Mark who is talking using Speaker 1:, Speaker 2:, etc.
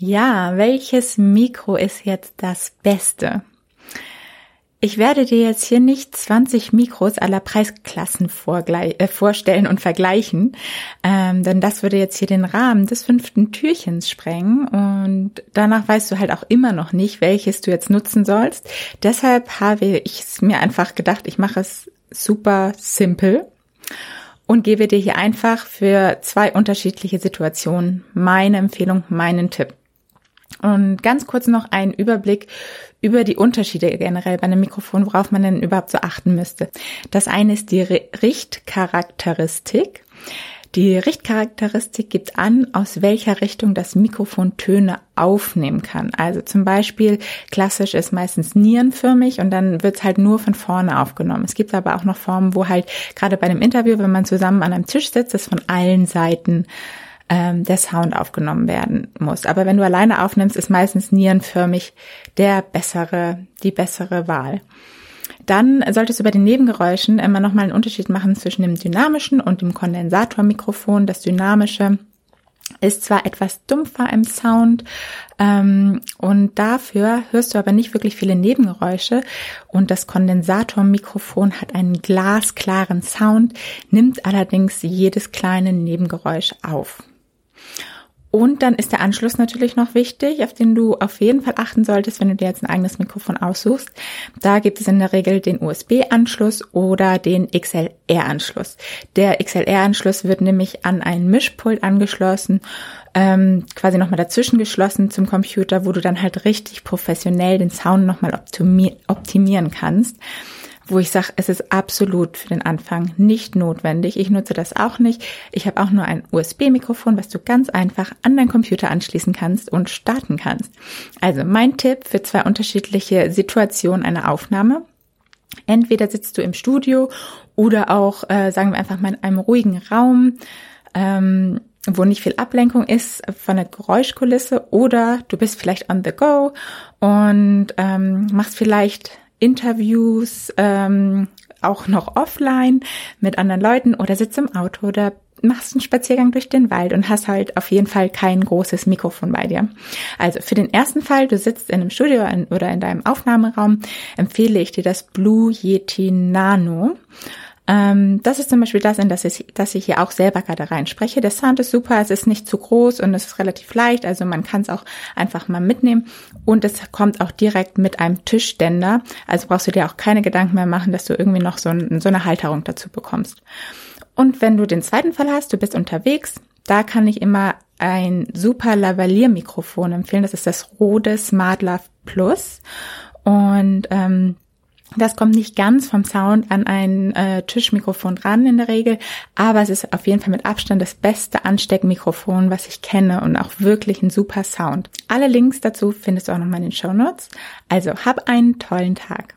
Speaker 1: Ja, welches Mikro ist jetzt das Beste? Ich werde dir jetzt hier nicht 20 Mikros aller Preisklassen äh, vorstellen und vergleichen, ähm, denn das würde jetzt hier den Rahmen des fünften Türchens sprengen und danach weißt du halt auch immer noch nicht, welches du jetzt nutzen sollst. Deshalb habe ich es mir einfach gedacht, ich mache es super simpel und gebe dir hier einfach für zwei unterschiedliche Situationen meine Empfehlung, meinen Tipp. Und ganz kurz noch ein Überblick über die Unterschiede generell bei einem Mikrofon, worauf man denn überhaupt so achten müsste. Das eine ist die Richtcharakteristik. Die Richtcharakteristik gibt an, aus welcher Richtung das Mikrofon Töne aufnehmen kann. Also zum Beispiel klassisch ist meistens nierenförmig und dann wird es halt nur von vorne aufgenommen. Es gibt aber auch noch Formen, wo halt gerade bei einem Interview, wenn man zusammen an einem Tisch sitzt, es von allen Seiten ähm, der Sound aufgenommen werden muss. Aber wenn du alleine aufnimmst, ist meistens nierenförmig der bessere, die bessere Wahl. Dann solltest du bei den Nebengeräuschen immer nochmal einen Unterschied machen zwischen dem dynamischen und dem Kondensatormikrofon. Das dynamische ist zwar etwas dumpfer im Sound ähm, und dafür hörst du aber nicht wirklich viele Nebengeräusche und das Kondensatormikrofon hat einen glasklaren Sound, nimmt allerdings jedes kleine Nebengeräusch auf. Und dann ist der Anschluss natürlich noch wichtig, auf den du auf jeden Fall achten solltest, wenn du dir jetzt ein eigenes Mikrofon aussuchst. Da gibt es in der Regel den USB-Anschluss oder den XLR-Anschluss. Der XLR-Anschluss wird nämlich an ein Mischpult angeschlossen, ähm, quasi nochmal dazwischen geschlossen zum Computer, wo du dann halt richtig professionell den Sound nochmal optimieren kannst wo ich sage, es ist absolut für den Anfang nicht notwendig. Ich nutze das auch nicht. Ich habe auch nur ein USB-Mikrofon, was du ganz einfach an deinen Computer anschließen kannst und starten kannst. Also mein Tipp für zwei unterschiedliche Situationen einer Aufnahme. Entweder sitzt du im Studio oder auch, äh, sagen wir einfach mal, in einem ruhigen Raum. Ähm, wo nicht viel Ablenkung ist von der Geräuschkulisse oder du bist vielleicht on the go und ähm, machst vielleicht Interviews ähm, auch noch offline mit anderen Leuten oder sitzt im Auto oder machst einen Spaziergang durch den Wald und hast halt auf jeden Fall kein großes Mikrofon bei dir. Also für den ersten Fall, du sitzt in einem Studio oder in deinem Aufnahmeraum, empfehle ich dir das Blue Yeti Nano. Ähm, das ist zum Beispiel das, in das ich, das ich hier auch selber gerade reinspreche. Der Sound ist super, es ist nicht zu groß und es ist relativ leicht, also man kann es auch einfach mal mitnehmen. Und es kommt auch direkt mit einem Tischständer, also brauchst du dir auch keine Gedanken mehr machen, dass du irgendwie noch so, ein, so eine Halterung dazu bekommst. Und wenn du den zweiten Fall hast, du bist unterwegs, da kann ich immer ein super Lavalier-Mikrofon empfehlen. Das ist das Rode Smart Love Plus. Und ähm, das kommt nicht ganz vom Sound an ein äh, Tischmikrofon dran in der Regel, aber es ist auf jeden Fall mit Abstand das beste Ansteckmikrofon, was ich kenne und auch wirklich ein super Sound. Alle Links dazu findest du auch nochmal in den Show Notes. Also hab einen tollen Tag.